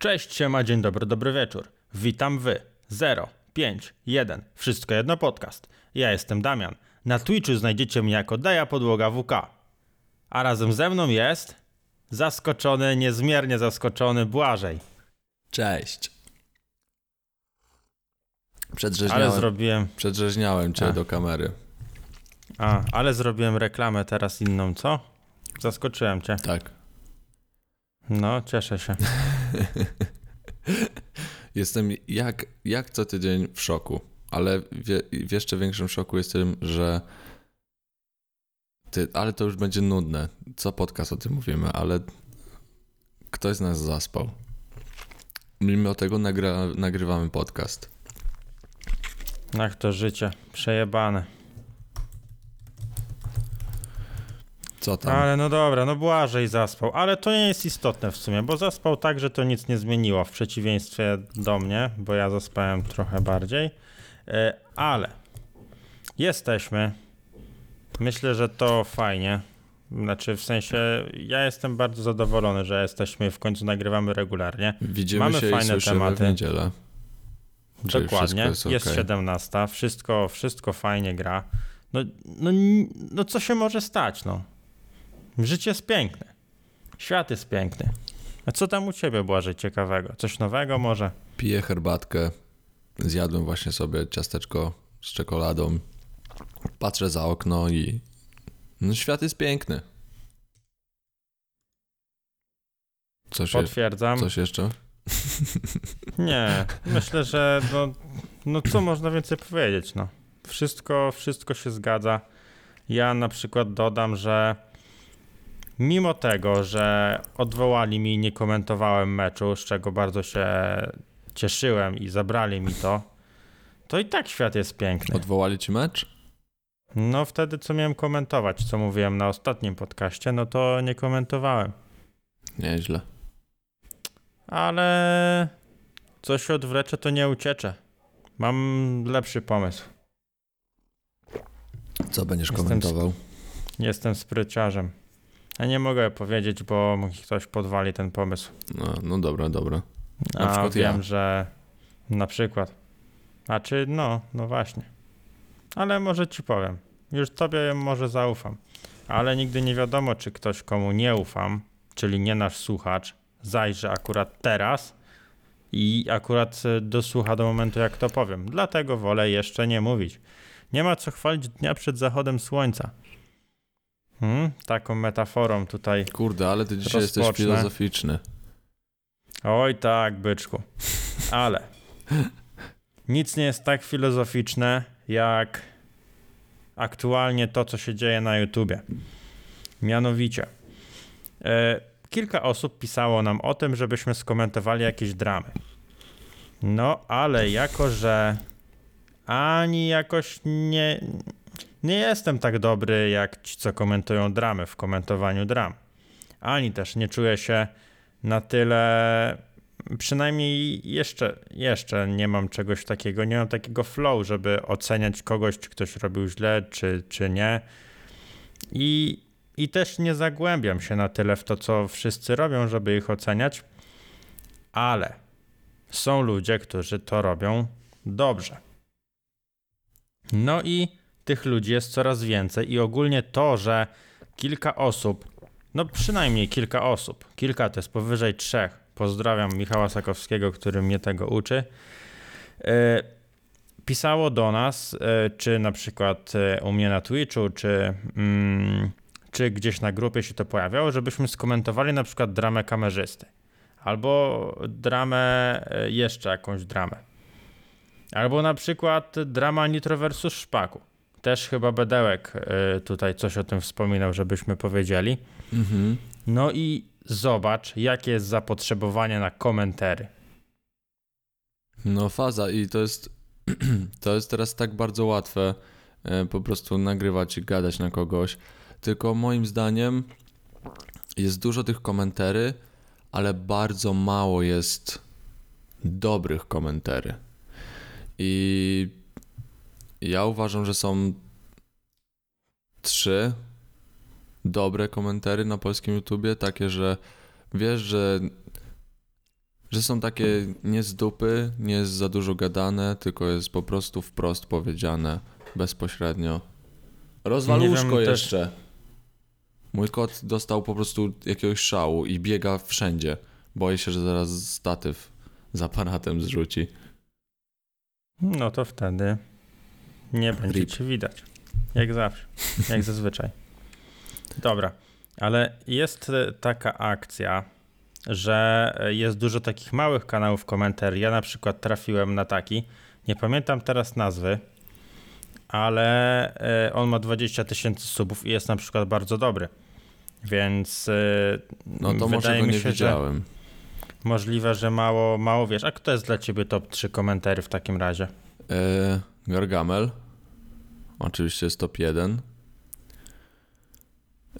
Cześć, siema, dzień dobry, dobry wieczór. Witam wy. 0, 5, 1. Wszystko jedno podcast. Ja jestem Damian. Na Twitchu znajdziecie mnie jako Daja Podłoga WK. A razem ze mną jest zaskoczony, niezmiernie zaskoczony Błażej. Cześć. Ale Przedrzeźniałem, zrobiłem, przedrzeźniałem cię A. do kamery. a, ale zrobiłem reklamę teraz inną, co? Zaskoczyłem cię. Tak. No, cieszę się. Jestem jak, jak co tydzień w szoku, ale wie, w jeszcze większym szoku jestem, że ty, ale to już będzie nudne. Co podcast o tym mówimy, ale ktoś z nas zaspał. Mimo tego nagra, nagrywamy podcast. Ach, to życie. Przejebane. Co tam? Ale no dobra, no Błażej zaspał, ale to nie jest istotne w sumie, bo zaspał tak, że to nic nie zmieniło w przeciwieństwie do mnie, bo ja zaspałem trochę bardziej. E, Ale jesteśmy. Myślę, że to fajnie. Znaczy, w sensie, ja jestem bardzo zadowolony, że jesteśmy, w końcu nagrywamy regularnie. Widzimy mamy się i fajne słyszymy tematy. w niedzielę. Dokładnie. Jest, jest okej. 17, wszystko, wszystko fajnie gra. No, no, no co się może stać, no? Życie jest piękne. Świat jest piękny. A co tam u ciebie, Błażej, ciekawego? Coś nowego może? Piję herbatkę. Zjadłem właśnie sobie ciasteczko z czekoladą. Patrzę za okno i. No, świat jest piękny. Coś, je, Potwierdzam. coś jeszcze? Nie, myślę, że no, no co można więcej powiedzieć, no. Wszystko, wszystko się zgadza. Ja na przykład dodam, że mimo tego, że odwołali mi i nie komentowałem meczu, z czego bardzo się cieszyłem i zabrali mi to, to i tak świat jest piękny. Odwołali ci mecz? No wtedy co miałem komentować, co mówiłem na ostatnim podcaście, no to nie komentowałem. Nieźle. Ale co się odwlecze, to nie ucieczę. Mam lepszy pomysł. Co będziesz Jestem komentował? Jestem spryciarzem. A nie mogę powiedzieć, bo ktoś podwali ten pomysł. No, no dobra, dobra. Na A przykład wiem, ja. że na przykład. A czy no, no właśnie. Ale może ci powiem. Już tobie może zaufam. Ale nigdy nie wiadomo, czy ktoś komu nie ufam, czyli nie nasz słuchacz, zajrzy akurat teraz i akurat y, dosłucha do momentu, jak to powiem. Dlatego wolę jeszcze nie mówić. Nie ma co chwalić dnia przed zachodem słońca. Hmm? Taką metaforą tutaj Kurde, ale ty dzisiaj jesteś Rozpocznę. filozoficzny. Oj tak, byczku. Ale nic nie jest tak filozoficzne, jak aktualnie to, co się dzieje na YouTubie. Mianowicie, e, kilka osób pisało nam o tym, żebyśmy skomentowali jakieś dramy. No, ale jako, że ani jakoś nie, nie jestem tak dobry jak ci, co komentują dramy w komentowaniu dram. Ani też nie czuję się na tyle, przynajmniej jeszcze, jeszcze nie mam czegoś takiego, nie mam takiego flow, żeby oceniać kogoś, czy ktoś robił źle, czy, czy nie. I, I też nie zagłębiam się na tyle w to, co wszyscy robią, żeby ich oceniać, ale są ludzie, którzy to robią dobrze. No i tych ludzi jest coraz więcej i ogólnie to, że kilka osób no przynajmniej kilka osób. Kilka to jest powyżej trzech. Pozdrawiam Michała Sakowskiego, który mnie tego uczy. E, Pisało do nas, e, czy na przykład e, u mnie na Twitchu, czy, mm, czy gdzieś na grupie się to pojawiało, żebyśmy skomentowali na przykład dramę kamerzysty. Albo dramę, jeszcze jakąś dramę. Albo na przykład drama Nitro versus Szpaku. Też chyba Bedełek e, tutaj coś o tym wspominał, żebyśmy powiedzieli. Mhm. No i zobacz, jakie jest zapotrzebowanie na komentary. No faza i to jest to jest teraz tak bardzo łatwe e, po prostu nagrywać i gadać na kogoś. Tylko moim zdaniem jest dużo tych komentarzy, ale bardzo mało jest dobrych komentarzy. I ja uważam, że są trzy dobre komentary na polskim YouTubie, takie, że wiesz, że Że są takie nie z dupy, nie jest za dużo gadane, tylko jest po prostu wprost powiedziane, bezpośrednio. Rozwal Nie wiem, łóżko też- jeszcze. Mój kot dostał po prostu jakiegoś szału i biega wszędzie. Boję się, że zaraz statyw z aparatem zrzuci. No to wtedy nie będzie Rip. cię widać. Jak zawsze, jak zazwyczaj. Dobra, ale jest e, taka akcja, że e, jest dużo takich małych kanałów komentarzy. Ja na przykład trafiłem na taki, nie pamiętam teraz nazwy, ale e, on ma 20 tysięcy subów i jest na przykład bardzo dobry. Więc No to może wydaje go mi nie się, że widziałem. możliwe, że mało, mało wiesz. A kto jest dla ciebie top 3 komentarzy w takim razie? E, Gargamel. Oczywiście jest top 1.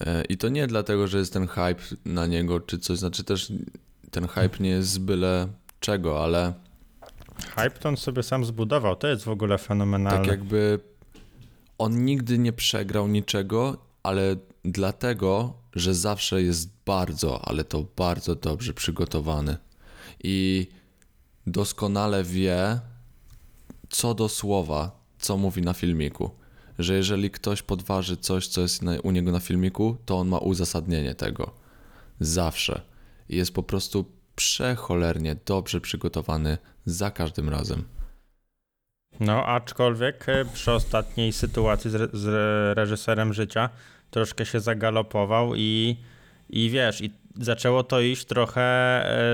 E, I to nie dlatego, że jest ten hype na niego, czy coś, znaczy też ten hype nie jest z byle czego, ale Hype to on sobie sam zbudował, to jest w ogóle fenomenalne. tak jakby on nigdy nie przegrał niczego, ale dlatego, że zawsze jest bardzo, ale to bardzo dobrze przygotowany. I doskonale wie, co do słowa, co mówi na filmiku. Że jeżeli ktoś podważy coś, co jest na, u niego na filmiku, to on ma uzasadnienie tego. Zawsze. Jest po prostu przecholernie dobrze przygotowany za każdym razem. No, aczkolwiek e, przy ostatniej sytuacji z, re- z re- reżyserem życia troszkę się zagalopował i, i wiesz, i zaczęło to iść trochę,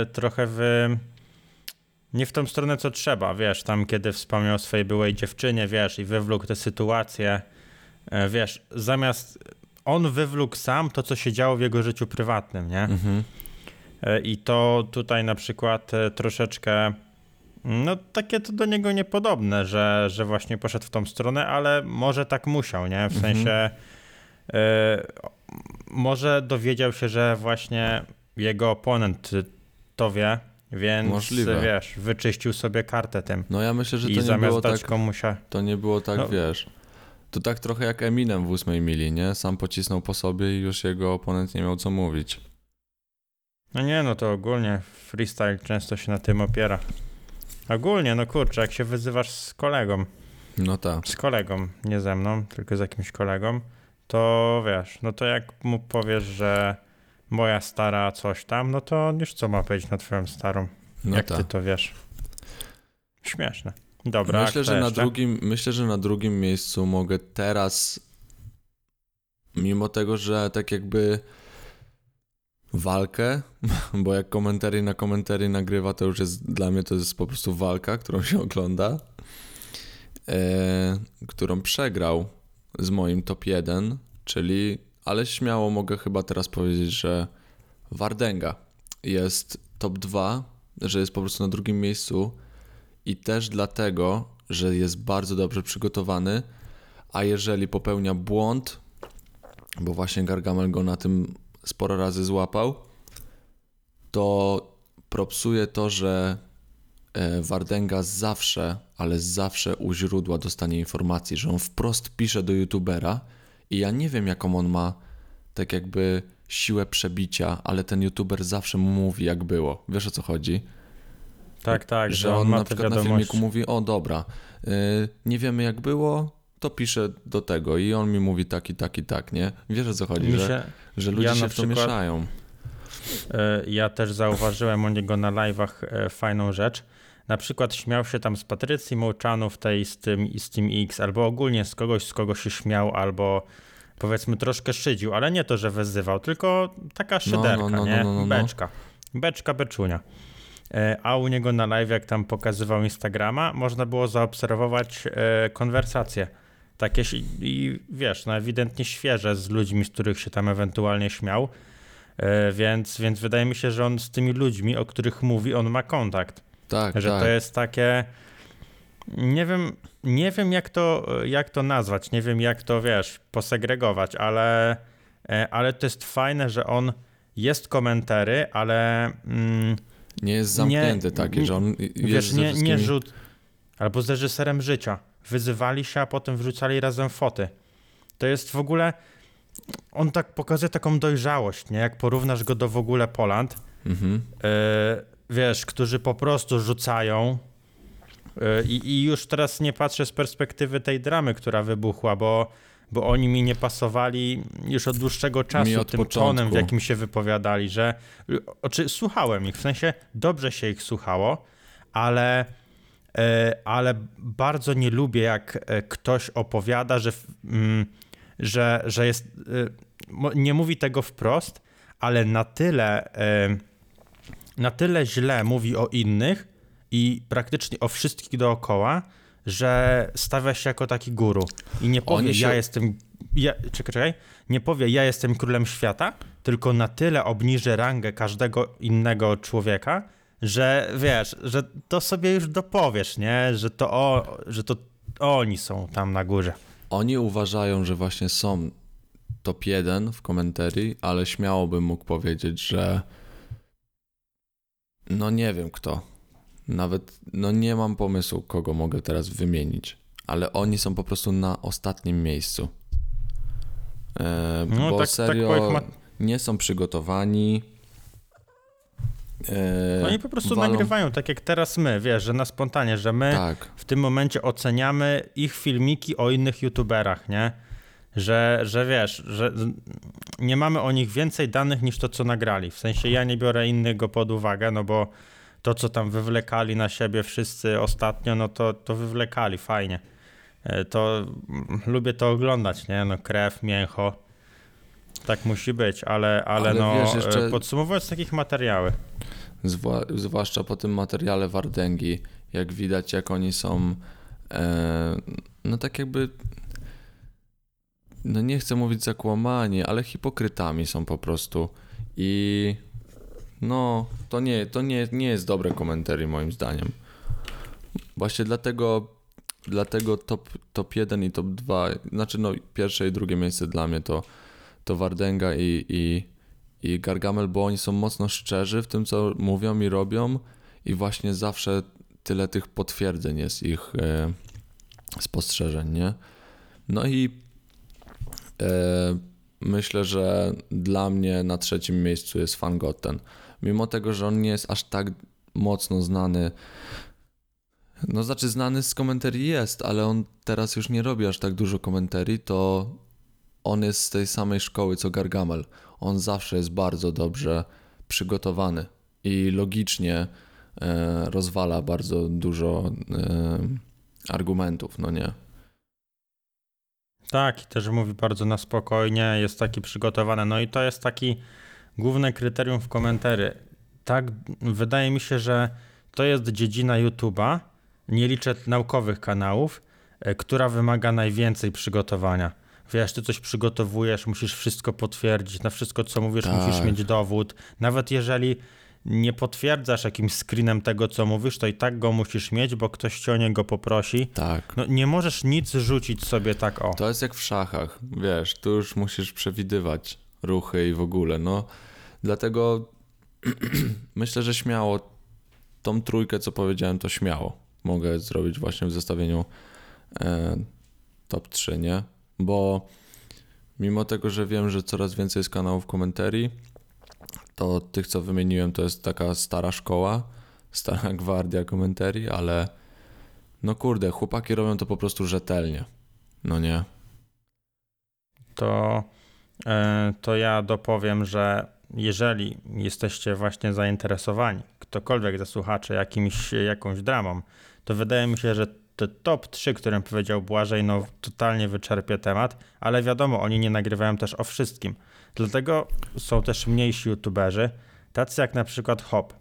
e, trochę w. Nie w tą stronę, co trzeba, wiesz, tam kiedy wspomniał o swojej byłej dziewczynie, wiesz, i wywlókł tę sytuację, e, wiesz, zamiast on wywlókł sam to, co się działo w jego życiu prywatnym, nie? Mhm. E, I to tutaj na przykład e, troszeczkę, no takie to do niego niepodobne, że, że właśnie poszedł w tą stronę, ale może tak musiał, nie? W Mhm. sensie e, może dowiedział się, że właśnie jego oponent to wie, więc Możliwe. wiesz, wyczyścił sobie kartę tym. No ja myślę, że I to nie zamiast było dać tak, komuś... to nie było tak, No. wiesz. To tak trochę jak Eminem w ósmej mili, nie? Sam pocisnął po sobie i już jego oponent nie miał co mówić. No nie, no to ogólnie freestyle często się na tym opiera. Ogólnie, no kurczę, jak się wyzywasz z kolegą, No tak. z kolegą, nie ze mną, tylko z jakimś kolegą, to wiesz, no to jak mu powiesz, że moja stara coś tam, no to on już co ma powiedzieć na twoją starą, No jak ty tak. to wiesz. Śmieszne. Dobra, Myślę, że na drugim, myślę, że na drugim miejscu mogę teraz, mimo tego, że tak jakby walkę, bo jak komentary na komentary nagrywa, to już jest dla mnie to jest po prostu walka, którą się ogląda, e, którą przegrał z moim top 1, czyli, ale śmiało mogę chyba teraz powiedzieć, że Wardenga jest top 2, że jest po prostu na drugim miejscu i też dlatego, że jest bardzo dobrze przygotowany, a jeżeli popełnia błąd, bo właśnie Gargamel go na tym sporo razy złapał, to propsuje to, że e, Wardenga zawsze, ale zawsze u źródła dostanie informacji, że on wprost pisze do youtubera i ja nie wiem jaką on ma tak jakby siłę przebicia, ale ten youtuber zawsze mu mówi jak było. Wiesz o co chodzi? Tak, tak, że on ma na przykład na filmiku mówi, o dobra, y, nie wiemy jak było, to piszę do tego i on mi mówi tak i tak i tak, nie? Wiesz o co chodzi, Mi że, się, że ludzie ja się w to przykład- mieszają. E, Ja też zauważyłem u niego na live'ach e, fajną rzecz. Na przykład śmiał się tam z Patrycji Mołczanów tej z tym, z tym X, albo ogólnie z kogoś, z kogo się śmiał, albo powiedzmy troszkę szydził, ale nie to, że wyzywał, tylko taka szyderka, no, no, nie? no, no, no. Beczka. Beczka, beczunia. E, A u niego na live, jak tam pokazywał Instagrama, można było zaobserwować e, konwersacje. Takie i wiesz, no ewidentnie świeże z ludźmi, z których się tam ewentualnie śmiał. E, Więc, więc wydaje mi się, że on z tymi ludźmi, o których mówi, on ma kontakt. Tak, Że tak. to jest takie. Nie wiem, nie wiem jak to, jak to nazwać, nie wiem jak to wiesz, posegregować, ale, e, ale to jest fajne, że on jest komentary, ale mm, Nie jest zamknięty taki, że on jest wiesz, nie, nie wszystkimi- rzut. Albo z reżyserem życia. Wyzywali się, a potem wrzucali razem foty. To jest w ogóle. On tak pokazuje taką dojrzałość, nie? Jak porównasz go do w ogóle Poland, Mhm. Yy, wiesz, którzy po prostu rzucają. Y, I, I już teraz nie patrzę z perspektywy tej dramy, która wybuchła, bo, bo oni mi nie pasowali już od dłuższego czasu od tym początku. tonem, w jakim się wypowiadali, że oczy, słuchałem ich, w sensie dobrze się ich słuchało, ale, e, ale bardzo nie lubię, jak ktoś opowiada, że, mm, że, że jest. Nie mówi tego wprost, ale na tyle, na tyle źle mówi o innych i praktycznie o wszystkich dookoła, że stawia się jako taki guru i nie powie, się- ja jestem. Ja, czekaj, czekaj. Nie powie, ja jestem królem świata, tylko na tyle obniży rangę każdego innego człowieka, że wiesz, że to sobie już dopowiesz, nie? Że to, o, że to oni są tam na górze. Oni uważają, że właśnie są top 1 w komentarii, ale śmiało bym mógł powiedzieć, że no nie wiem kto. Nawet no nie mam pomysłu, kogo mogę teraz wymienić, ale oni są po prostu na ostatnim miejscu. E, No, bo tak- tak serio ich ma- nie są przygotowani. E, Oni po prostu walą- nagrywają, tak jak teraz my, wiesz, że na spontanie, że my Tak, w tym momencie oceniamy ich filmiki o innych youtuberach, nie? Że, że wiesz, że nie mamy o nich więcej danych niż to, co nagrali. W sensie ja nie biorę innego pod uwagę, no bo to, co tam wywlekali na siebie wszyscy ostatnio, no to, to wywlekali fajnie. E, To mm, lubię to oglądać, nie? No krew, mięcho. Tak musi być, ale, ale, Ale no wiesz, jeszcze- e, podsumowując takich materiały. Zwłaszcza po tym materiale Wardęgi, jak widać, jak oni są, e, no tak jakby, no nie chcę mówić zakłamani, ale hipokrytami są po prostu. I no, to nie, to nie, nie jest dobre komentarzy moim zdaniem. Właśnie dlatego, dlatego top, top 1 i top 2, znaczy no pierwsze i drugie miejsce dla mnie to, to Wardęga i, i, i Gargamel, bo oni są mocno szczerzy w tym, co mówią i robią i właśnie zawsze tyle tych potwierdzeń jest ich e, spostrzeżeń, nie? No i myślę, że dla mnie na trzecim miejscu jest Fangotten. Mimo tego, że on nie jest aż tak mocno znany, no znaczy znany z komentarii jest, ale on teraz już nie robi aż tak dużo komentarii, to on jest z tej samej szkoły co Gargamel. On zawsze jest bardzo dobrze przygotowany i logicznie e, rozwala bardzo dużo e, argumentów, no nie? Tak, i też mówi bardzo na spokojnie, jest taki przygotowany. No i to jest taki główne kryterium w komentarzy. Tak, wydaje mi się, że to jest dziedzina YouTube'a, nie liczę naukowych kanałów, e, która wymaga najwięcej przygotowania. Wiesz, ty coś przygotowujesz, musisz wszystko potwierdzić, na wszystko co mówisz Tak. musisz mieć dowód. Nawet jeżeli nie potwierdzasz jakimś screenem tego co mówisz, to i tak go musisz mieć, bo ktoś cię o niego poprosi. Tak. No nie możesz nic rzucić sobie tak o. To jest jak w szachach, wiesz, tu już musisz przewidywać ruchy i w ogóle, no. Dlatego myślę, że śmiało tą trójkę, co powiedziałem, to śmiało mogę zrobić właśnie w zestawieniu e, top 3, nie? Bo mimo tego, że wiem, że coraz więcej jest kanałów komentarii, to tych, co wymieniłem, to jest taka stara szkoła, stara gwardia komentarii, ale no kurde, chłopaki robią to po prostu rzetelnie. No nie. to, e, to ja dopowiem, że jeżeli jesteście właśnie zainteresowani, ktokolwiek ze słuchaczy, jakimś, jakąś dramą, to wydaje mi się, że te top 3, którym powiedział Błażej, no totalnie wyczerpie temat, ale wiadomo, oni nie nagrywają też o wszystkim. Dlatego są też mniejsi youtuberzy, tacy jak na przykład Hop.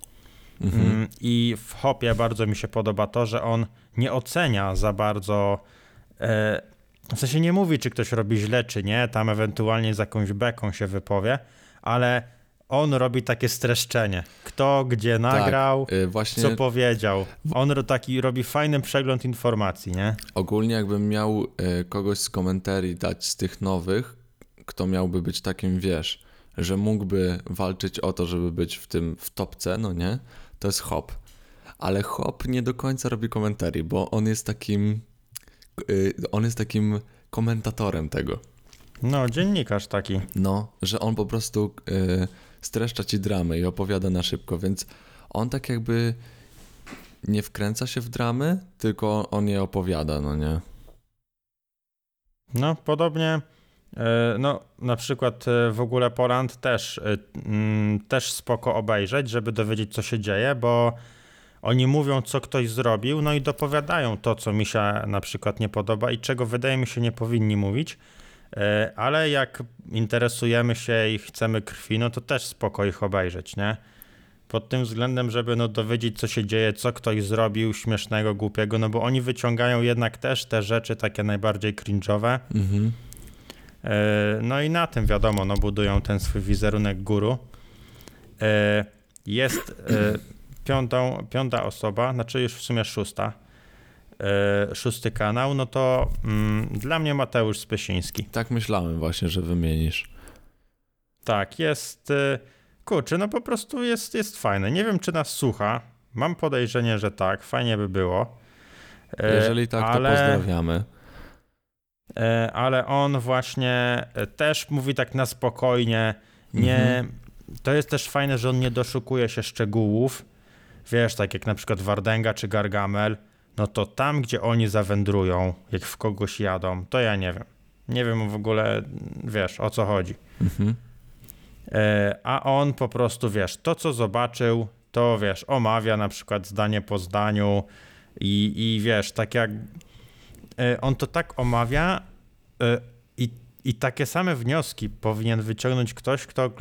Mhm. Mm, I w Hopie bardzo mi się podoba to, że on nie ocenia za bardzo. E, w sensie nie mówi, czy ktoś robi źle, czy nie. Tam ewentualnie z jakąś beką się wypowie, ale on robi takie streszczenie. Kto gdzie nagrał, Y, właśnie co powiedział. On ro- taki robi fajny przegląd informacji, nie? ogólnie jakbym miał y, kogoś z komentarii dać z tych nowych, kto miałby być takim, wiesz, że mógłby walczyć o to, żeby być w tym, w topce, no nie? To jest Hop. Ale Hop nie do końca robi komentarii, bo on jest takim, y, on jest takim komentatorem tego. No, dziennikarz taki. No, że on po prostu y, streszcza ci dramy i opowiada na szybko, więc on tak jakby nie wkręca się w dramy, tylko on je opowiada, no nie? No, podobnie. E, No, na przykład e, w ogóle Poland też, e, mm, też spoko obejrzeć, żeby dowiedzieć, co się dzieje, bo oni mówią, co ktoś zrobił, no i dopowiadają to, co mi się na przykład nie podoba i czego wydaje mi się nie powinni mówić. Ale jak interesujemy się i chcemy krwi, no to też spoko ich obejrzeć, nie? Pod tym względem, żeby no dowiedzieć, co się dzieje, co ktoś zrobił śmiesznego, głupiego, no bo oni wyciągają jednak też te rzeczy takie najbardziej cringe'owe. Mhm. E, No i na tym wiadomo, no budują ten swój wizerunek guru. E, Jest e, piątą, piąta osoba, znaczy już w sumie szósta, szósty kanał, no to mm, dla mnie Mateusz Spysiński. Tak myślałem właśnie, że wymienisz. Tak, jest, kurczę, no po prostu jest, jest fajny. Nie wiem, czy nas słucha. Mam podejrzenie, że tak, fajnie by było. Jeżeli tak, to ale- pozdrawiamy. E, ale on właśnie e, też mówi tak na spokojnie. Nie, Mhm. To jest też fajne, że on nie doszukuje się szczegółów. Wiesz, tak jak na przykład Wardęga czy Gargamel, no to tam, gdzie oni zawędrują, jak w kogoś jadą, to ja nie wiem. Nie wiem w ogóle, wiesz, o co chodzi. Mhm. E, a on po prostu, wiesz, to co zobaczył, to wiesz, omawia na przykład zdanie po zdaniu i, i wiesz, tak jak on to tak omawia e, i, i takie same wnioski powinien wyciągnąć ktoś, kto,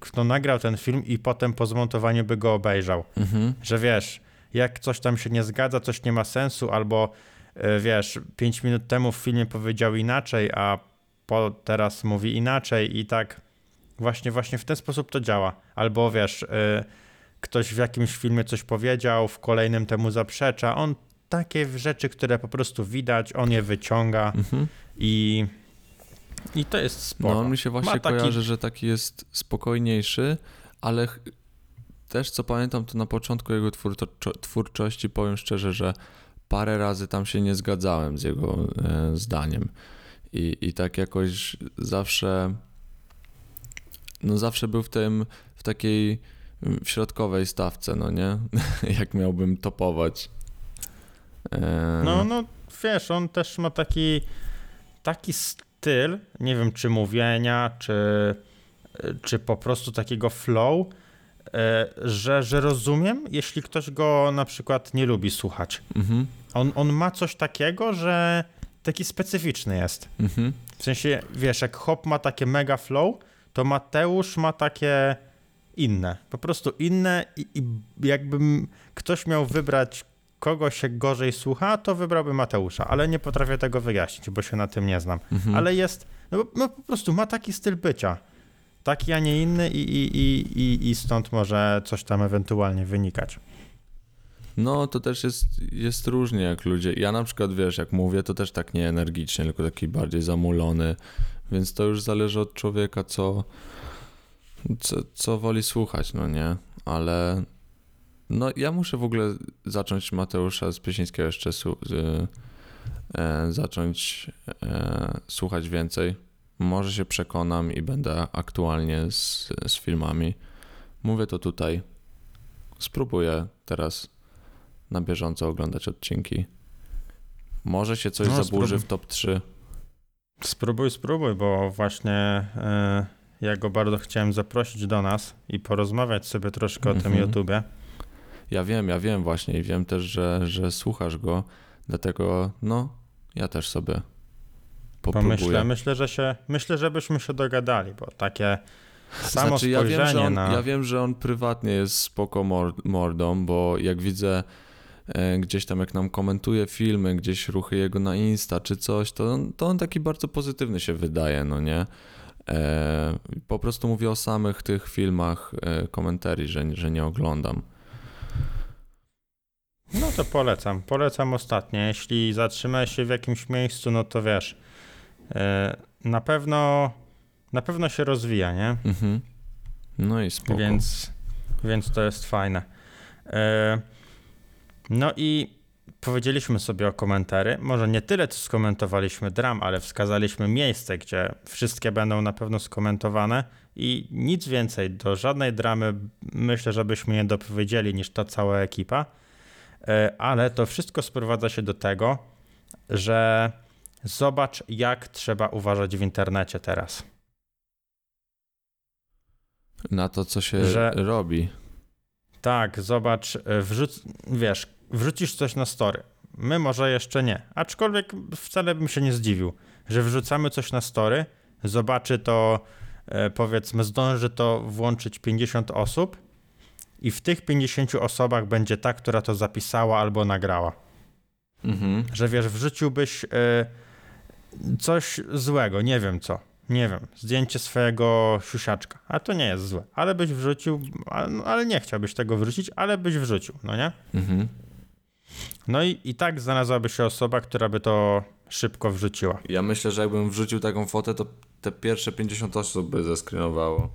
kto nagrał ten film i potem po zmontowaniu by go obejrzał. Mhm. Że wiesz, jak coś tam się nie zgadza, coś nie ma sensu, albo e, wiesz, pięć minut temu w filmie powiedział inaczej, a po, teraz mówi inaczej i tak właśnie, właśnie w ten sposób to działa. Albo wiesz, e, ktoś w jakimś filmie coś powiedział, w kolejnym temu zaprzecza. On takie rzeczy, które po prostu widać, on je wyciąga Mhm. i, i to jest spoko. No on mi się właśnie Ma taki- kojarzy, że taki jest spokojniejszy, ale też co pamiętam, to na początku jego twórczo- twórczości powiem szczerze, że parę razy tam się nie zgadzałem z jego e, zdaniem. I, I tak jakoś zawsze no zawsze był w tym, w takiej w środkowej stawce, no nie? Jak miałbym topować. No, no wiesz, on też ma taki, taki styl, nie wiem czy mówienia, czy, czy po prostu takiego flow, e, że, że rozumiem, jeśli ktoś go na przykład nie lubi słuchać. Mhm, On, on ma coś takiego, że taki specyficzny jest. mhm. W sensie, wiesz, jak Hop ma takie mega flow, to Mateusz ma takie inne. Po prostu inne i, i jakbym ktoś miał wybrać kogo się gorzej słucha, to wybrałby Mateusza, ale nie potrafię tego wyjaśnić, bo się na tym nie znam. Mhm. Ale jest, no, no po prostu ma taki styl bycia. Taki, a nie inny i, i, i, i, i stąd może coś tam ewentualnie wynikać. No, to też jest, jest różnie jak ludzie. Ja na przykład, wiesz, jak mówię, to też tak nie energicznie, tylko taki bardziej zamulony, więc to już zależy od człowieka, co, co, co woli słuchać, no nie? Ale no, ja muszę w ogóle zacząć Mateusza z Piesińskiego jeszcze y, e, zacząć e, słuchać więcej. Może się przekonam i będę aktualnie z, z filmami. Mówię to tutaj. Spróbuję teraz na bieżąco oglądać odcinki. Może się coś No, zaburzy spróbuj. w top 3. Spróbuj, spróbuj, bo właśnie e, ja go bardzo chciałem zaprosić do nas i porozmawiać sobie troszkę o tym Mhm. YouTubie. Ja wiem, ja wiem właśnie i wiem też, że, że słuchasz go, dlatego no, ja też sobie popróbuję. myślę, myślę, że się, myślę, że byśmy się dogadali, bo takie samo Znaczy, ja wiem, że on, na... ja wiem, że on prywatnie jest spoko mor- mordą, bo jak widzę e, gdzieś tam, jak nam komentuje filmy, gdzieś ruchy jego na Insta czy coś, to on, to on taki bardzo pozytywny się wydaje, no nie? E, po prostu mówię o samych tych filmach e, komentarii, że, że nie oglądam. To polecam, polecam ostatnie. Jeśli zatrzymałeś się w jakimś miejscu, no to wiesz, e, na pewno, na pewno się rozwija, nie? Mhm. No i spoko. Więc, więc to jest fajne. E, no i powiedzieliśmy sobie o komentary. Może nie tyle, co skomentowaliśmy dram, ale wskazaliśmy miejsce, gdzie wszystkie będą na pewno skomentowane i nic więcej do żadnej dramy myślę, żebyśmy nie dopowiedzieli niż ta cała ekipa. E, ale to wszystko sprowadza się do tego, że zobacz, jak trzeba uważać w internecie teraz. Na to, co się Że- robi. Tak, zobacz, e, wrzuc, wiesz, wrzucisz coś na story. My może jeszcze nie, aczkolwiek wcale bym się nie zdziwił, że wrzucamy coś na story, zobaczy to, e, powiedzmy, zdąży to włączyć 50 osób i w tych 50 osobach będzie ta, która to zapisała albo nagrała. Mhm. Że wiesz, wrzuciłbyś e, coś złego, nie wiem co, nie wiem, zdjęcie swojego siusiaczka, a to nie jest złe, ale byś wrzucił, a- no, ale nie chciałbyś tego wrzucić, ale byś wrzucił, no nie? Mhm. No i, i tak znalazłaby się osoba, która by to szybko wrzuciła. Ja myślę, że jakbym wrzucił taką fotę, to te pierwsze 50 osób by zeskrenowało.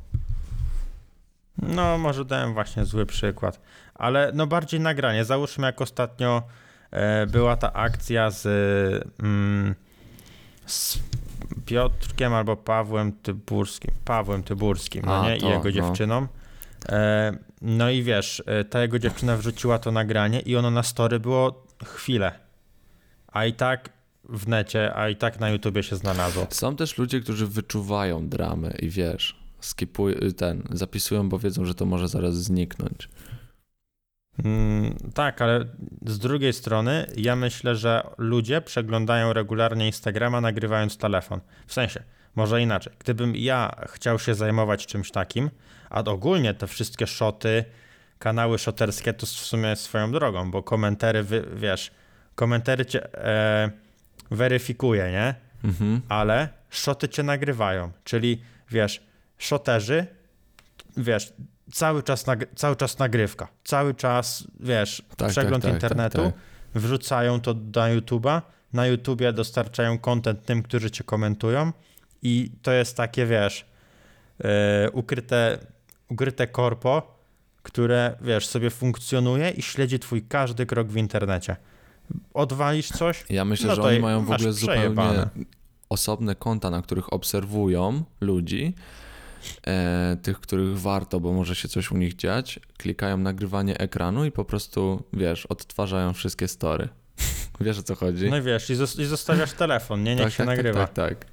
No, może dałem właśnie zły przykład, ale no bardziej nagranie. Załóżmy, jak ostatnio e, była ta akcja z, mm, z Piotrkiem albo Pawłem Tyburskim, Pawłem Tyburskim, no A, nie? I to, jego no. dziewczyną. E, no i wiesz, e, ta jego dziewczyna wrzuciła to nagranie i ono na story było chwilę. A i tak w necie, a i tak na YouTubie się znalazło. Są też ludzie, którzy wyczuwają dramę i wiesz, skipuj, ten, zapisują, bo wiedzą, że to może zaraz zniknąć. Mm, tak, ale z drugiej strony ja myślę, że ludzie przeglądają regularnie Instagrama nagrywając telefon. W sensie, może inaczej. Gdybym ja chciał się zajmować czymś takim, a ogólnie te wszystkie szoty, kanały szoterskie to w sumie swoją drogą, bo komentary, wiesz, komentary cię e, weryfikuje, nie? Mhm. ale szoty cię nagrywają, czyli wiesz, szoterzy, wiesz, cały czas, cały czas nagrywka, cały czas, wiesz, Tak, przegląd tak, tak, internetu, tak, wrzucają to na YouTube'a, na YouTubie dostarczają content tym, którzy cię komentują. I to jest takie, wiesz, e, ukryte, ukryte korpo, które, wiesz, sobie funkcjonuje i śledzi twój każdy krok w internecie. Odwalisz coś, Ja myślę, No że oni mają w ogóle zupełnie osobne konta, na których obserwują ludzi, e, tych, których warto, bo może się coś u nich dziać, klikają nagrywanie ekranu i po prostu, wiesz, odtwarzają wszystkie story. wiesz o co chodzi? no i wiesz, i, zos- i zostawiasz telefon, nie, niech się nagrywa. Tak, tak, tak.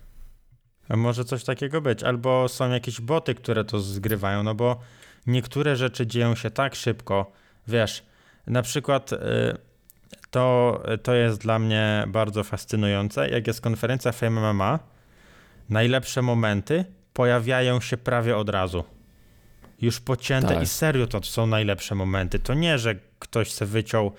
A Może coś takiego być. Albo są jakieś boty, które to zgrywają, no bo niektóre rzeczy dzieją się tak szybko. Wiesz, na przykład y, to, to jest dla mnie bardzo fascynujące. Jak jest konferencja Fame MMA, najlepsze momenty pojawiają się prawie od razu. Już pocięte Tak. i serio to są najlepsze momenty. To nie, że ktoś se wyciął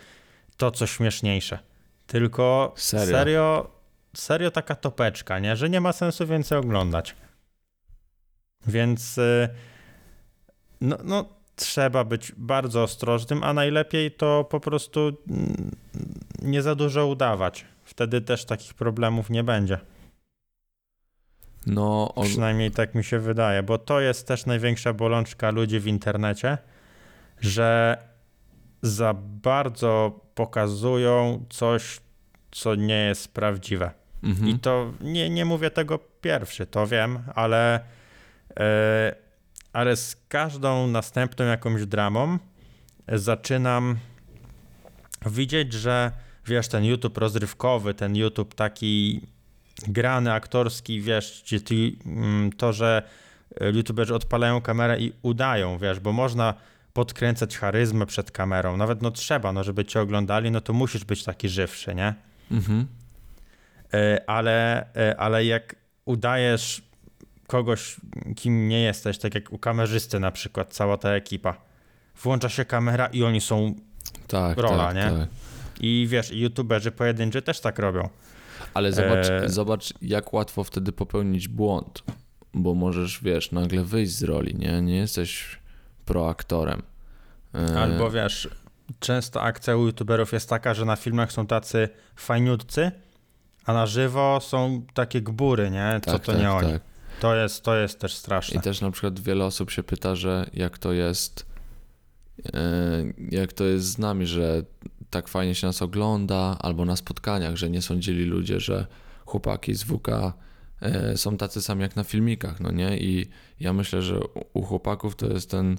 to, co śmieszniejsze. Tylko Serio. serio, serio taka topeczka, nie? Że nie ma sensu więcej oglądać. Więc y, no, no, trzeba być bardzo ostrożnym, a najlepiej to po prostu mm, nie za dużo udawać. Wtedy też takich problemów nie będzie. No, o, Przynajmniej tak mi się wydaje, bo to jest też największa bolączka ludzi w internecie, że za bardzo pokazują coś, co nie jest prawdziwe. mhm. I to nie, nie mówię tego pierwszy, to wiem, ale, e, ale z każdą następną jakąś dramą zaczynam widzieć, że wiesz, ten YouTube rozrywkowy, ten YouTube taki grany, aktorski, wiesz, ty, mm, to, że youtuberzy odpalają kamerę i udają, wiesz, bo można podkręcać charyzmę przed kamerą, nawet no trzeba, no żeby cię oglądali, no to musisz być taki żywszy, nie? Mhm. E, ale, e, ale jak udajesz kogoś, kim nie jesteś, tak jak u kamerzysty na przykład, cała ta ekipa, włącza się kamera i oni są, Tak, Rola, tak, nie? tak. i wiesz, i youtuberzy pojedynczy też tak robią. Ale zobacz, E, zobacz, jak łatwo wtedy popełnić błąd, bo możesz, wiesz, nagle wyjść z roli, nie? Nie jesteś proaktorem. E, Albo wiesz, często akcja u youtuberów jest taka, że na filmach są tacy fajniutcy, a na żywo są takie gbury, nie? Co tak, to tak, nie oni. tak. To jest, to jest też straszne. I też na przykład wiele osób się pyta, że jak to jest, e, jak to jest z nami, że tak fajnie się nas ogląda, albo na spotkaniach, że nie sądzili ludzie, że chłopaki z WK e, są tacy sami jak na filmikach, no nie? I ja myślę, że u- chłopaków to jest ten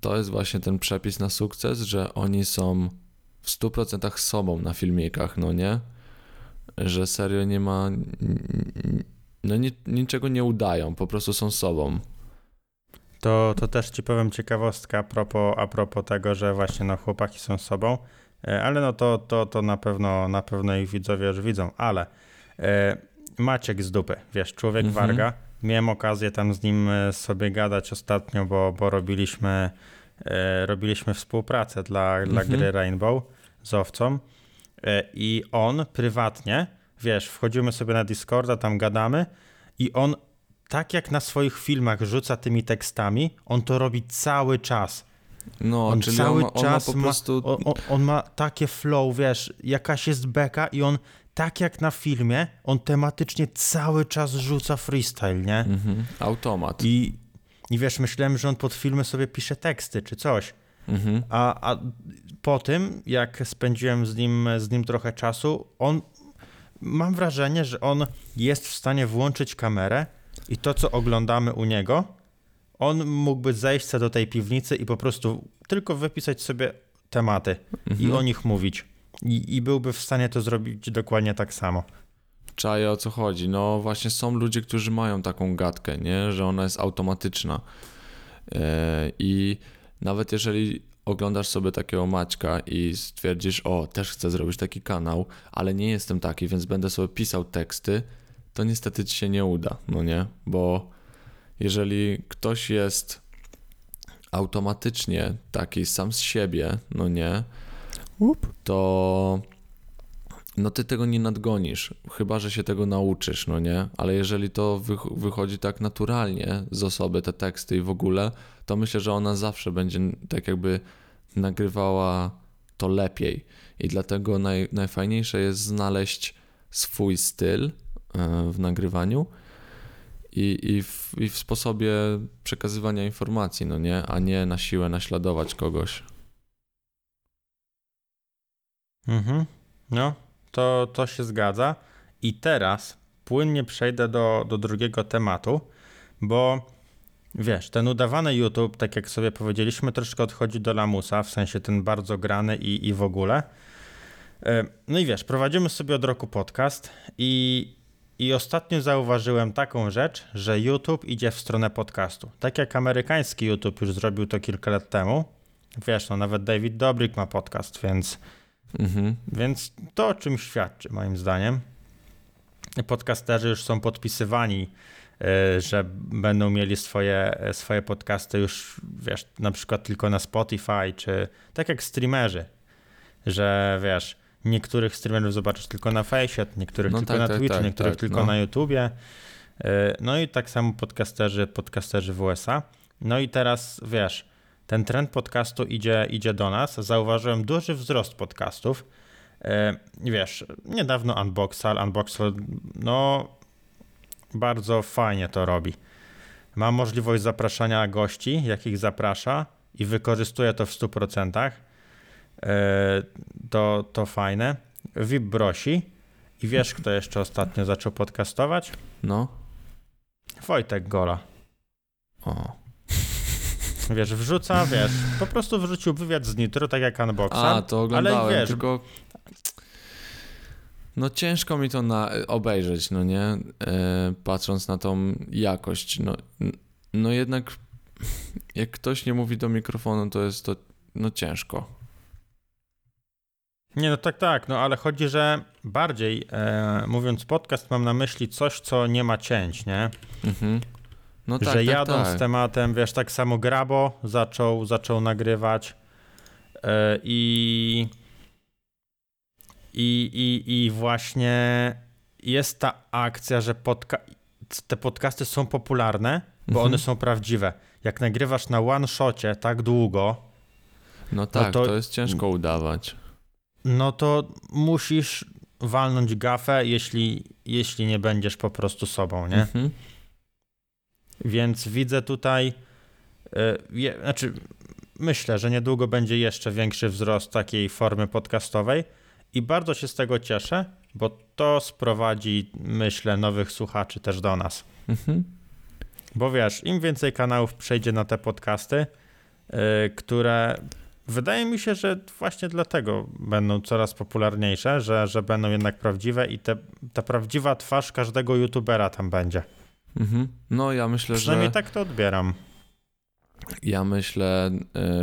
to jest właśnie ten przepis na sukces, że oni są w 100% sobą na filmikach, no nie? Że serio nie ma no ni, niczego nie udają, po prostu są sobą. To, to też ci powiem ciekawostka a propos, a propos tego, że właśnie no, chłopaki są sobą, e, ale no to, to, to na pewno na pewno ich widzowie już widzą, ale e, Maciek z dupy, wiesz, człowiek Mhm. Warga, miałem okazję tam z nim e, sobie gadać ostatnio, bo, bo robiliśmy, e, robiliśmy współpracę dla, dla Mhm. gry Rainbow z Owcą e, i on prywatnie, wiesz, wchodzimy sobie na Discorda, tam gadamy i on tak jak na swoich filmach rzuca tymi tekstami, on to robi cały czas. No, On czyli cały on, ma, on ma czas po ma- prostu... On, on, on ma takie flow, wiesz, jakaś jest beka i on tak jak na filmie, on tematycznie cały czas rzuca freestyle, nie? Mhm, automat. I, I wiesz, myślałem, że on pod filmy sobie pisze teksty czy coś. Mhm. A, a po tym, jak spędziłem z nim, z nim trochę czasu, on mam wrażenie, że on jest w stanie włączyć kamerę i to, co oglądamy u niego, on mógłby zejść do tej piwnicy i po prostu tylko wypisać sobie tematy i Mhm. o nich mówić. I, I byłby w stanie to zrobić dokładnie tak samo. Czaję o co chodzi. No właśnie są ludzie, którzy mają taką gadkę, nie? że ona jest automatyczna. E, I nawet jeżeli oglądasz sobie takiego Maćka i stwierdzisz, o, też chcę zrobić taki kanał, ale nie jestem taki, więc będę sobie pisał teksty, to niestety ci się nie uda, no nie? Bo jeżeli ktoś jest automatycznie taki sam z siebie, no nie, to no ty tego nie nadgonisz, chyba że się tego nauczysz, no nie? Ale jeżeli to wych- wychodzi tak naturalnie z osoby, te teksty i w ogóle, to myślę, że ona zawsze będzie tak jakby nagrywała to lepiej. I dlatego naj, najfajniejsze jest znaleźć swój styl w nagrywaniu i, i, w, i w sposobie przekazywania informacji, no nie? A nie na siłę naśladować kogoś. Mhm. No, to, to się zgadza. I teraz płynnie przejdę do, do drugiego tematu, bo wiesz, ten udawany YouTube, tak jak sobie powiedzieliśmy, troszkę odchodzi do lamusa, w sensie ten bardzo grany i, i w ogóle. E, No i wiesz, prowadzimy sobie od roku podcast i, i ostatnio zauważyłem taką rzecz, że YouTube idzie w stronę podcastu. Tak jak amerykański YouTube już zrobił to kilka lat temu. Wiesz, no nawet David Dobrik ma podcast, więc Mhm. więc to o czym świadczy, moim zdaniem. Podcasterzy już są podpisywani, y, że będą mieli swoje, swoje podcasty już, wiesz, na przykład tylko na Spotify, czy tak jak streamerzy, że wiesz, niektórych streamerów zobaczysz tylko na Face, niektórych No tylko tak, na tak, Twitchu, tak, niektórych tak, tylko no. na YouTubie. Y, No i tak samo podcasterzy, podcasterzy w USA. No i teraz, wiesz, ten trend podcastu idzie, idzie do nas. Zauważyłem duży wzrost podcastów. E, Wiesz, niedawno Unboxal, Unboxal, no bardzo fajnie to robi. Ma możliwość zapraszania gości, jakich zaprasza i wykorzystuje to w 100%. E, To, to fajne. VIP Brosi. I wiesz, kto jeszcze ostatnio zaczął podcastować? No. Wojtek Gola. O. Wiesz, wrzuca, wiesz, po prostu wrzucił wywiad z Nitro, tak jak Unboxal. A, to oglądałem, wiesz- tylko... No ciężko mi to na, obejrzeć, no nie? E, patrząc na tą jakość. No, no jednak jak ktoś nie mówi do mikrofonu, to jest to no ciężko. Nie, no tak, tak, no ale chodzi, że bardziej e, mówiąc podcast, mam na myśli coś, co nie ma cięć, nie? Mhm. No tak, że tak, jadą tak. z tematem, wiesz, tak samo Grabo zaczął, zaczął nagrywać e, i, i, i, i właśnie jest ta akcja, że podca- te podcasty są popularne, bo Mhm. one są prawdziwe. Jak nagrywasz na one-shocie tak długo, No tak, to- to... jest ciężko udawać. No to musisz walnąć gafę, jeśli, jeśli nie będziesz po prostu sobą, nie? Mhm. Więc widzę tutaj, e, je, znaczy myślę, że niedługo będzie jeszcze większy wzrost takiej formy podcastowej i bardzo się z tego cieszę, bo to sprowadzi, myślę, nowych słuchaczy też do nas. Mhm. Bo wiesz, im więcej kanałów przejdzie na te podcasty, yy, które wydaje mi się, że właśnie dlatego będą coraz popularniejsze, że, że będą jednak prawdziwe i te, ta prawdziwa twarz każdego youtubera tam będzie. Mhm. No ja myślę, Przynajmniej że tak to odbieram. ja myślę,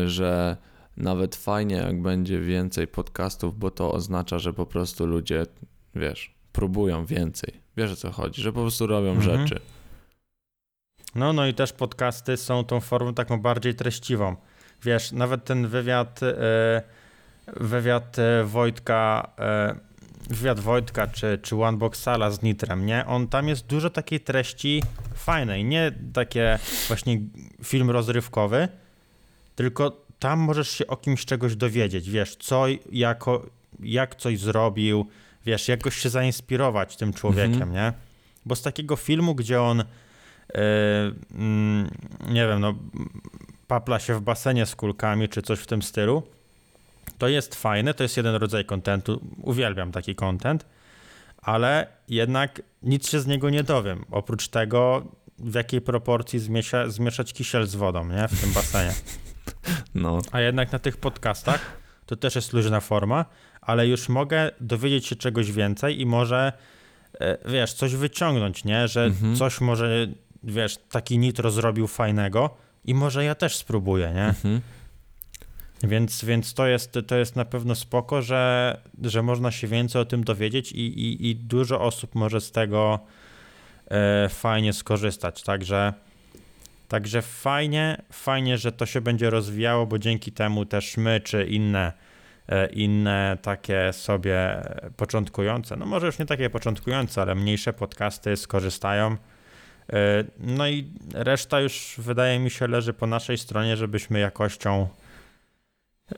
y, że nawet fajnie jak będzie więcej podcastów, bo to oznacza, że po prostu ludzie, wiesz, próbują więcej. Wiesz o co chodzi, że po prostu robią Mhm. rzeczy. No, no i też podcasty są tą formą taką bardziej treściwą. Wiesz, nawet ten wywiad, e, wywiad e, Wojtka, e, wywiad Wojtka czy, czy Oneboxala z Nitrem, nie? On tam jest dużo takiej treści fajnej, nie takie właśnie film rozrywkowy, tylko tam możesz się o kimś czegoś dowiedzieć, wiesz, co jako, jak coś zrobił, wiesz, jakoś się zainspirować tym człowiekiem, Mhm. nie? Bo z takiego filmu, gdzie on e, mm, nie wiem, no papla się w basenie z kulkami, czy coś w tym stylu, to jest fajne, to jest jeden rodzaj kontentu, uwielbiam taki content, ale jednak nic się z niego nie dowiem, oprócz tego w jakiej proporcji zmiesza, zmieszać kisiel z wodą, nie, w tym basenie. No, A jednak na tych podcastach to też jest luźna forma, ale już mogę dowiedzieć się czegoś więcej i może, e, wiesz, coś wyciągnąć, nie? Że Mhm. coś może, wiesz, taki nitro zrobił fajnego i może ja też spróbuję, nie? mhm. Więc, więc to, jest, to jest na pewno spoko, że, że można się więcej o tym dowiedzieć i, i, i dużo osób może z tego e, fajnie skorzystać. Także, także fajnie, fajnie, że to się będzie rozwijało, bo dzięki temu też my czy inne, e, inne takie sobie początkujące, no może już nie takie początkujące, ale mniejsze podcasty skorzystają. E, No i reszta już wydaje mi się leży po naszej stronie, żebyśmy jakością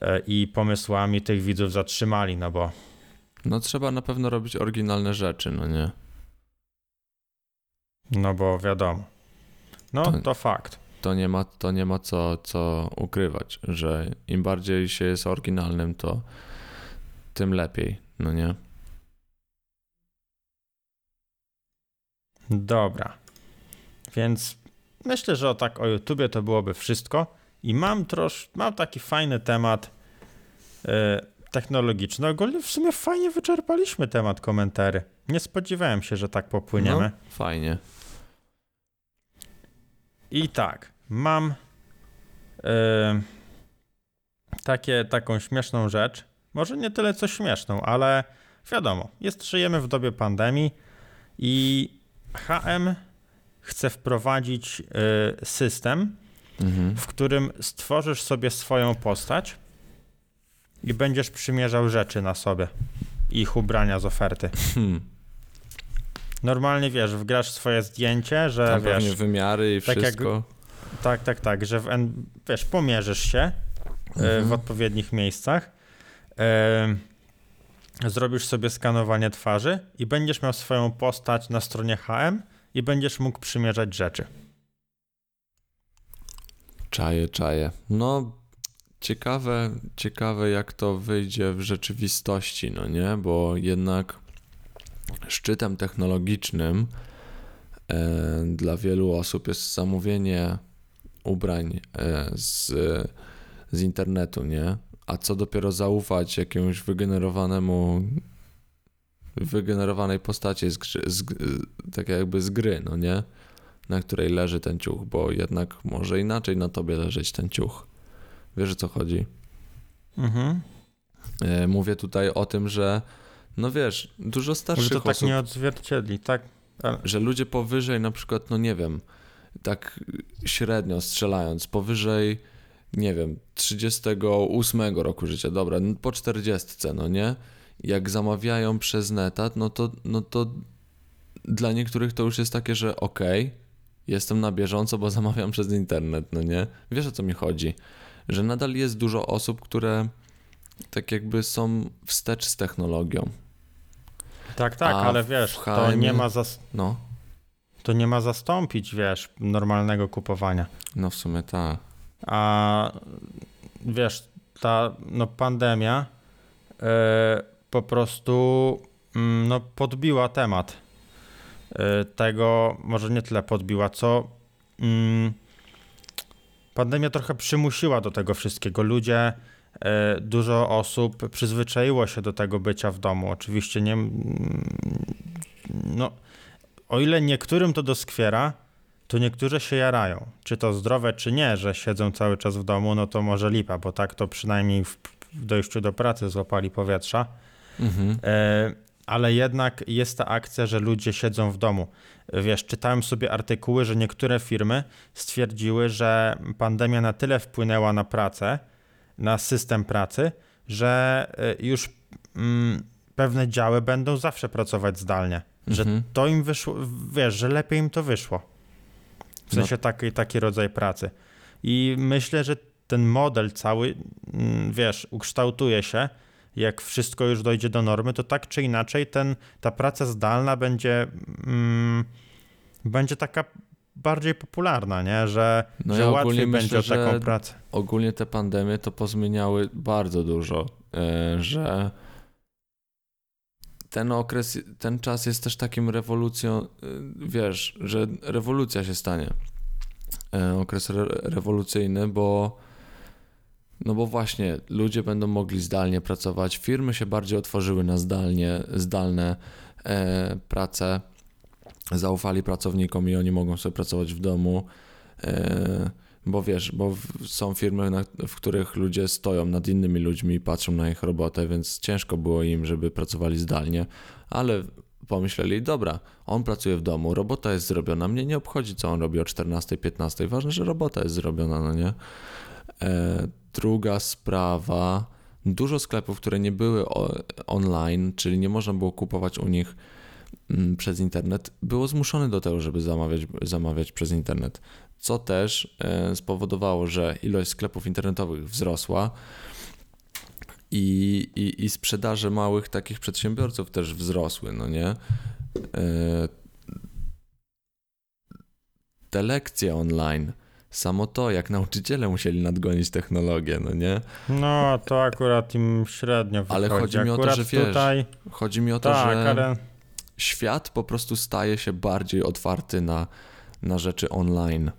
e, i pomysłami tych widzów zatrzymali, no bo No trzeba na pewno robić oryginalne rzeczy, no nie? no bo wiadomo. No To- to fakt. To nie ma, to nie ma co, co ukrywać, że im bardziej się jest oryginalnym, to tym lepiej, no nie? Dobra. Więc myślę, że o tak o YouTubie to byłoby wszystko. I mam trosz, mam taki fajny temat e, technologiczny. Ogólnie w sumie fajnie wyczerpaliśmy temat komentarzy. Nie spodziewałem się, że tak popłyniemy. No, fajnie. I tak, mam e, takie, taką śmieszną rzecz. Może nie tyle co śmieszną, ale wiadomo, jest, żyjemy w dobie pandemii i HM chce wprowadzić e, system, Mhm. w którym stworzysz sobie swoją postać i będziesz przymierzał rzeczy na sobie. Ich ubrania z oferty. Hmm. Normalnie wiesz, wgrasz swoje zdjęcie, że Tam wiesz. wymiary i tak jak- wszystko. Tak, tak, tak, że w, wiesz, pomierzysz się w Mhm. odpowiednich miejscach, e, zrobisz sobie skanowanie twarzy i będziesz miał swoją postać na stronie HM i będziesz mógł przymierzać rzeczy. Czaję, czaję. No, ciekawe, ciekawe jak to wyjdzie w rzeczywistości, no nie? Bo jednak szczytem technologicznym e, dla wielu osób jest zamówienie ubrań e, z, z internetu, nie? A co dopiero zaufać jakiemuś wygenerowanemu wygenerowanej postaci z, z, tak jakby z gry, no nie? na której leży ten ciuch, bo jednak może inaczej na tobie leżeć ten ciuch. Wiesz o co chodzi? Mhm. E, Mówię tutaj o tym, że no wiesz, dużo starszych to tak osób, nie odzwierciedli, tak? Ale- że ludzie powyżej na przykład, no nie wiem, tak średnio strzelając, powyżej, nie wiem, 38 roku życia, dobra, po 40, no nie? Jak zamawiają przez neta, no to, no to dla niektórych to już jest takie, że okej, jestem na bieżąco, bo zamawiam przez internet, no nie? Wiesz o co mi chodzi? Że nadal jest dużo osób, które tak jakby są wstecz z technologią. Tak, tak, A ale wiesz, to HM-ie? nie, ma zas- No, to nie ma zastąpić, wiesz, normalnego kupowania. no w sumie tak. A wiesz, ta no, pandemia e, po prostu mm, no, podbiła temat e, tego, może nie tyle podbiła, co mm, pandemia trochę przymusiła do tego wszystkiego. Ludzie, e, dużo osób przyzwyczaiło się do tego bycia w domu. Oczywiście nie. No, o ile niektórym to doskwiera, to niektórzy się jarają. Czy to zdrowe, czy nie, że siedzą cały czas w domu, no to może lipa, bo tak to przynajmniej w dojściu do pracy złapali powietrza. Mhm. E, ale jednak jest ta akcja, że ludzie siedzą w domu. Wiesz, czytałem sobie artykuły, że niektóre firmy stwierdziły, że pandemia na tyle wpłynęła na pracę, na system pracy, że e, już mm, pewne działy będą zawsze pracować zdalnie. Że Mhm. to im wyszło, wiesz, że lepiej im to wyszło. W No. sensie taki, taki rodzaj pracy. I myślę, że ten model cały, mm, wiesz, ukształtuje się, jak wszystko już dojdzie do normy, to tak czy inaczej ten, ta praca zdalna będzie, mm, będzie taka bardziej popularna, nie? Że, No że ja łatwiej będzie myślę, o taką że- pracę. ogólnie te pandemie to pozmieniały bardzo dużo, e, że ten okres, ten czas jest też takim rewolucją, e, wiesz, że rewolucja się stanie. E, Okres re rewolucyjny, bo no bo właśnie ludzie będą mogli zdalnie pracować, firmy się bardziej otworzyły na zdalnie, zdalne e, prace, zaufali pracownikom i oni mogą sobie pracować w domu. E, bo wiesz, bo są firmy, w których ludzie stoją nad innymi ludźmi i patrzą na ich robotę, więc ciężko było im, żeby pracowali zdalnie, ale pomyśleli, dobra, on pracuje w domu, robota jest zrobiona, mnie nie obchodzi, co on robi o 14-15, ważne, że robota jest zrobiona, no nie? E, druga sprawa, dużo sklepów, które nie były online, czyli nie można było kupować u nich mm, przez internet, było zmuszone do tego, żeby zamawiać, zamawiać przez internet co też e, spowodowało, że ilość sklepów internetowych wzrosła i, i, i sprzedaże małych takich przedsiębiorców też wzrosły, no nie? E, Te lekcje online, samo to, jak nauczyciele musieli nadgonić technologię, no nie? No, to akurat im średnio wychodzi. Ale chodzi mi o to, akurat że wiesz, tutaj, Chodzi mi o to, tak, że świat po prostu staje się bardziej otwarty na, na rzeczy online.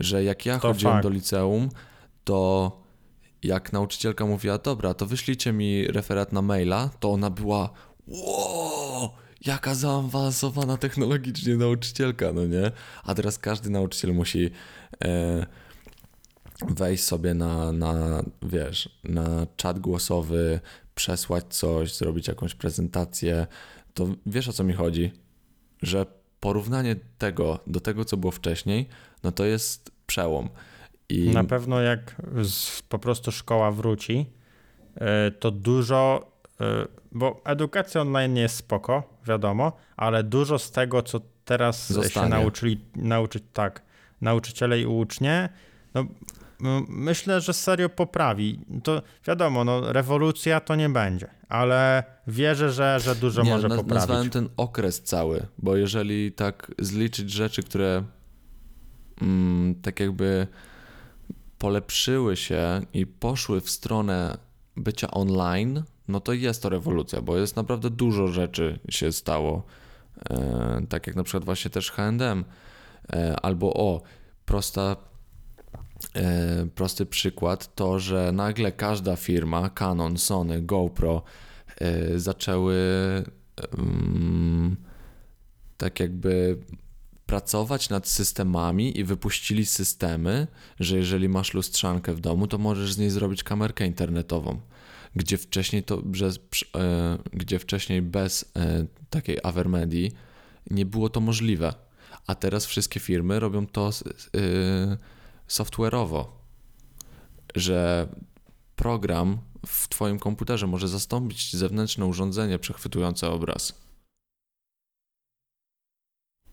Że jak ja To chodziłem fakt. do liceum, to jak nauczycielka mówiła, dobra, to wyślijcie mi referat na maila, to ona była, wow, jaka zaawansowana technologicznie nauczycielka, no nie? A teraz każdy nauczyciel musi e, wejść sobie na, na, wiesz, na czat głosowy, przesłać coś, zrobić jakąś prezentację, to wiesz o co mi chodzi? Że porównanie tego do tego, co było wcześniej, no to jest przełom. I Na pewno jak po prostu szkoła wróci, y, to dużo, bo edukacja online jest spoko, wiadomo, ale dużo z tego, co teraz Zostanie. się nauczyli, nauczyć, tak, nauczyciele i ucznie, no myślę, że serio poprawi. To wiadomo, no rewolucja to nie będzie, ale wierzę, że, że dużo nie, może naz- poprawić. nazwałem ten okres cały, bo jeżeli tak zliczyć rzeczy, które mm, tak jakby polepszyły się i poszły w stronę bycia online, no to jest to rewolucja, bo jest naprawdę dużo rzeczy się stało. E, tak jak na przykład właśnie też H&M albo o, prosta e, prosty przykład to, że nagle każda firma, Canon, Sony, GoPro zaczęły em, tak jakby pracować nad systemami i wypuścili systemy, że jeżeli masz lustrzankę w domu, to możesz z niej zrobić kamerkę internetową. Gdzie wcześniej to bez, e, gdzie wcześniej bez e, takiej Avermedii nie było to możliwe. A teraz wszystkie firmy robią to e, software'owo, że program w Twoim komputerze może zastąpić zewnętrzne urządzenie przechwytujące obraz.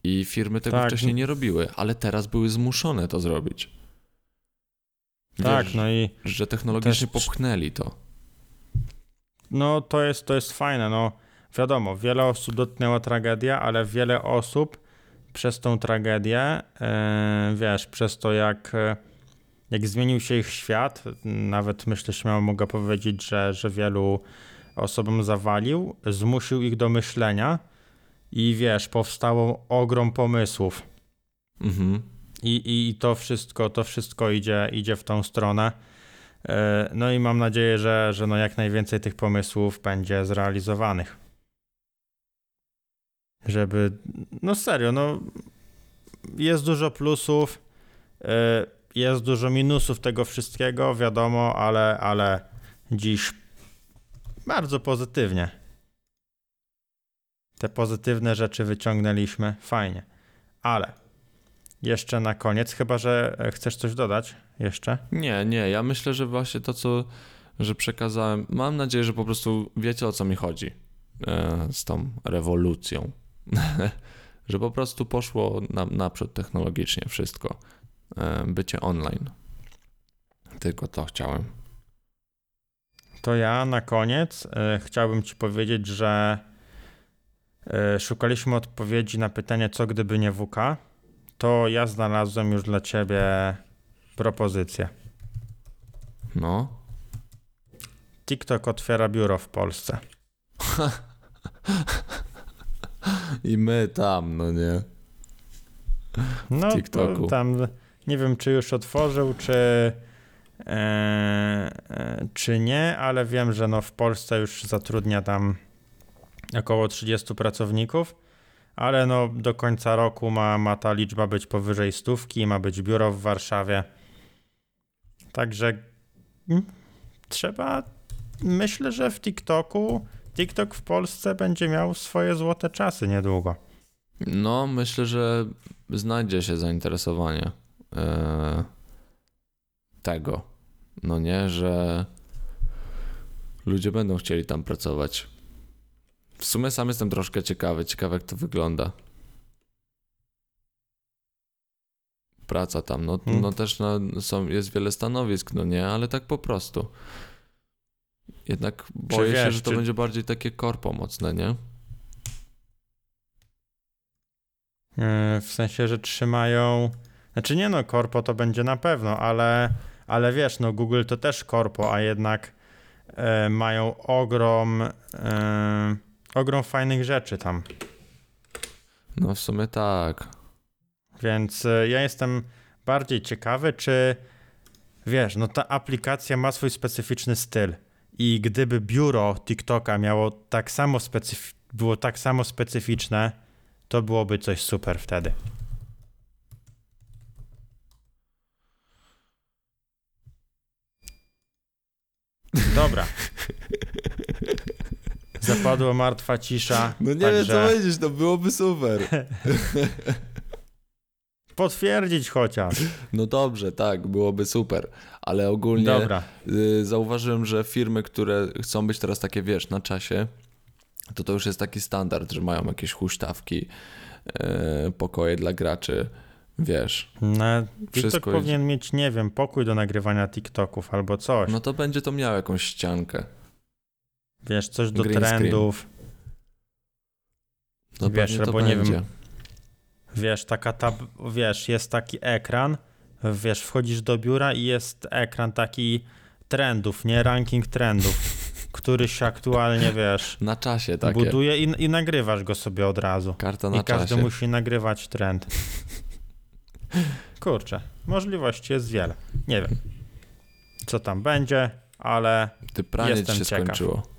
I firmy tego Tak. wcześniej nie robiły, ale teraz były zmuszone to zrobić. Tak, Wiesz, no i że technologicznie też- popchnęli to. No to jest, to jest fajne, no wiadomo, wiele osób dotknęła tragedia, ale wiele osób przez tą tragedię, e, wiesz, przez to jak, e, jak zmienił się ich świat, nawet myślę śmiało mogę powiedzieć, że, że wielu osobom zawalił, zmusił ich do myślenia i wiesz, powstało ogrom pomysłów. Mhm. I, i to wszystko, to wszystko idzie, idzie w tą stronę. E, No i mam nadzieję, że, że no jak najwięcej tych pomysłów będzie zrealizowanych. Żeby, no serio, no jest dużo plusów, e, jest dużo minusów tego wszystkiego, wiadomo, ale, ale dziś bardzo pozytywnie. Te pozytywne rzeczy wyciągnęliśmy, fajnie. Ale jeszcze na koniec, chyba że e, chcesz coś dodać jeszcze. Nie, nie, ja myślę, że właśnie to, co że przekazałem, mam nadzieję, że po prostu wiecie o co mi chodzi e, z tą rewolucją. że po prostu poszło na, naprzód technologicznie wszystko. E, bycie online. Tylko to chciałem. To ja na koniec chciałbym Ci powiedzieć, że szukaliśmy odpowiedzi na pytanie, co gdyby nie WK. To ja znalazłem już dla Ciebie propozycję. No. TikTok otwiera biuro w Polsce. I my tam, no nie. No, TikToku. tam nie wiem, czy już otworzył, czy, e, e, czy nie, ale wiem, że no w Polsce już zatrudnia tam około 30 pracowników, ale no do końca roku ma, ma ta liczba być powyżej stówki, ma być biuro w Warszawie. Także mm, trzeba, myślę, że w TikToku, TikTok w Polsce będzie miał swoje złote czasy niedługo. No, myślę, że znajdzie się zainteresowanie e, tego. No nie, że ludzie będą chcieli tam pracować. W sumie sam jestem troszkę ciekawy, ciekawy jak to wygląda. Praca tam, no, Hmm. no też no, są, jest wiele stanowisk, no nie, ale tak po prostu. Jednak boję się, wiesz, że to czy- będzie bardziej takie korpo mocne, nie? Yy, W sensie, że trzymają. Znaczy nie no, korpo to będzie na pewno, ale, ale wiesz, no Google to też korpo, a jednak e, mają ogrom, e, ogrom fajnych rzeczy tam. No w sumie tak. Więc e, ja jestem bardziej ciekawy, czy wiesz, no ta aplikacja ma swój specyficzny styl. I gdyby biuro TikToka miało tak samo specyf- było tak samo specyficzne, to byłoby coś super wtedy. Dobra. Zapadła martwa cisza. No nie także wiem co powiedzieć, to byłoby super. Potwierdzić chociaż. No dobrze, tak, byłoby super, ale ogólnie Dobra. y, zauważyłem, że firmy, które chcą być teraz takie, wiesz, na czasie, to to już jest taki standard, że mają jakieś huśtawki, y, pokoje dla graczy, wiesz. No, TikTok powinien mieć, nie wiem, pokój do nagrywania TikToków albo coś. No to będzie to miało jakąś ściankę. Wiesz, coś do green screen. trendów. No Wiesz, albo nie będzie. wiem. Wiesz, taka tab, wiesz, jest taki ekran, wiesz, wchodzisz do biura i jest ekran taki trendów, nie ranking trendów, który się aktualnie, wiesz, Na czasie takie. buduje i, i nagrywasz go sobie od razu. Karta na I każdy czasie. musi nagrywać trend. Kurczę, możliwości jest wiele. Nie wiem, co tam będzie, ale Ty pranie ci Jestem się ciekaw. skończyło.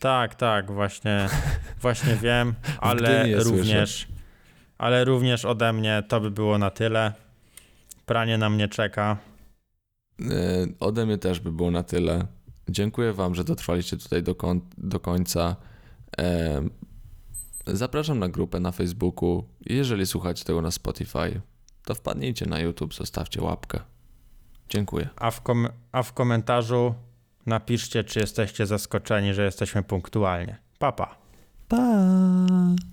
Tak, tak, właśnie, właśnie wiem, ale również, ale również ode mnie to by było na tyle. Pranie na mnie czeka. Y, Ode mnie też by było na tyle. Dziękuję Wam, że dotrwaliście tutaj do, do końca. Em, Zapraszam na grupę na Facebooku. Jeżeli słuchacie tego na Spotify, to wpadnijcie na YouTube, zostawcie łapkę. Dziękuję. A w, kom- a w komentarzu napiszcie, czy jesteście zaskoczeni, że jesteśmy punktualnie. Papa. Pa. Pa!